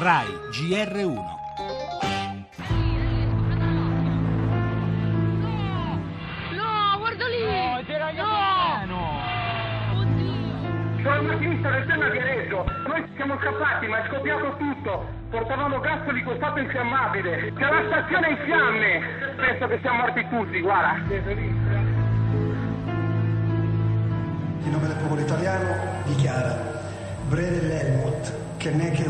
RAI GR1 No, guarda lì! No, c'era Sono un macchinista del treno a Viareggio. Noi siamo scappati, ma è scoppiato tutto. Portavamo gas liquefatto infiammabile. C'è la stazione in fiamme. Penso che siamo morti tutti, guarda. In nome del popolo italiano dichiara Brede Helmut, Kenneke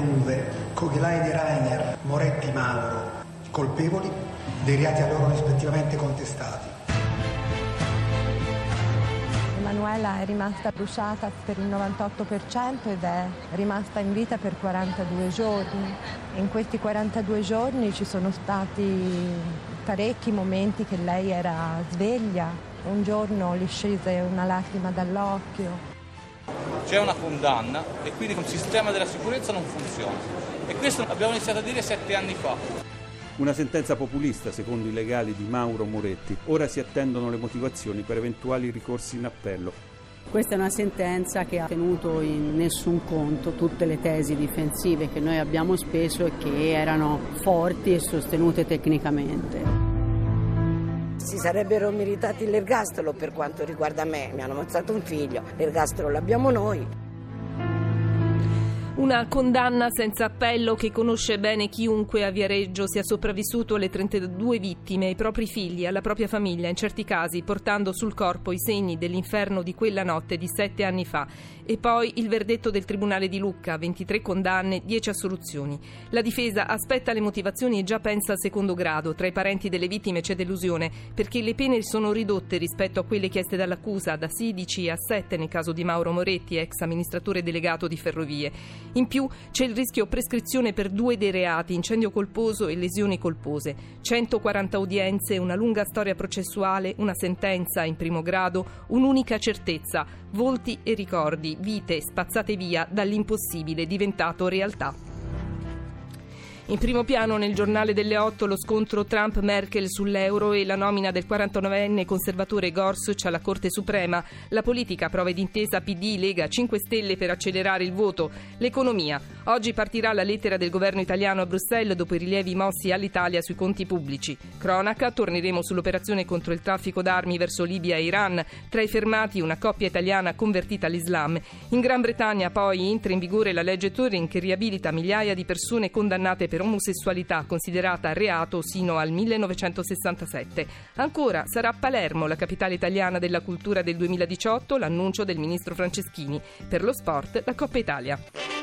Uwe, Coghelaine Rainer, Moretti Mauro, colpevoli dei reati a loro rispettivamente contestati. Emanuela è rimasta bruciata per il 98% ed è rimasta in vita per 42 giorni. In questi 42 giorni ci sono stati parecchi momenti che lei era sveglia. Un giorno le scese una lacrima dall'occhio. C'è una condanna e quindi un sistema della sicurezza non funziona. E questo abbiamo iniziato a dire sette anni fa. Una sentenza populista, secondo i legali di Mauro Moretti. Ora si attendono le motivazioni per eventuali ricorsi in appello. Questa è una sentenza che ha tenuto in nessun conto tutte le tesi difensive che noi abbiamo speso e che erano forti e sostenute tecnicamente. Si sarebbero meritati l'ergastolo per quanto riguarda me, mi hanno ammazzato un figlio, l'ergastolo l'abbiamo noi. Una condanna senza appello che conosce bene chiunque a Viareggio sia sopravvissuto alle 32 vittime, ai propri figli, alla propria famiglia, in certi casi portando sul corpo i segni dell'inferno di quella notte di sette anni fa. E poi il verdetto del Tribunale di Lucca, 23 condanne, 10 assoluzioni. La difesa aspetta le motivazioni e già pensa al secondo grado. Tra i parenti delle vittime c'è delusione perché le pene sono ridotte rispetto a quelle chieste dall'accusa, da 16 a 7 nel caso di Mauro Moretti, ex amministratore delegato di Ferrovie. In più c'è il rischio prescrizione per due dei reati, incendio colposo e lesioni colpose. 140 udienze, una lunga storia processuale, una sentenza in primo grado, un'unica certezza, volti e ricordi, vite spazzate via dall'impossibile diventato realtà. In primo piano nel giornale delle 8 lo scontro Trump-Merkel sull'euro e la nomina del 49enne conservatore Gorsuch alla Corte Suprema. La politica, prove d'intesa PD, Lega, 5 Stelle per accelerare il voto. L'economia. Oggi partirà la lettera del governo italiano a Bruxelles dopo i rilievi mossi all'Italia sui conti pubblici. Cronaca, torneremo sull'operazione contro il traffico d'armi verso Libia e Iran. Tra i fermati una coppia italiana convertita all'Islam. In Gran Bretagna poi entra in vigore la legge Turing che riabilita migliaia di persone condannate per omosessualità considerata reato sino al 1967. Ancora sarà Palermo la capitale italiana della cultura del 2018, l'annuncio del ministro Franceschini. Per lo sport la Coppa Italia.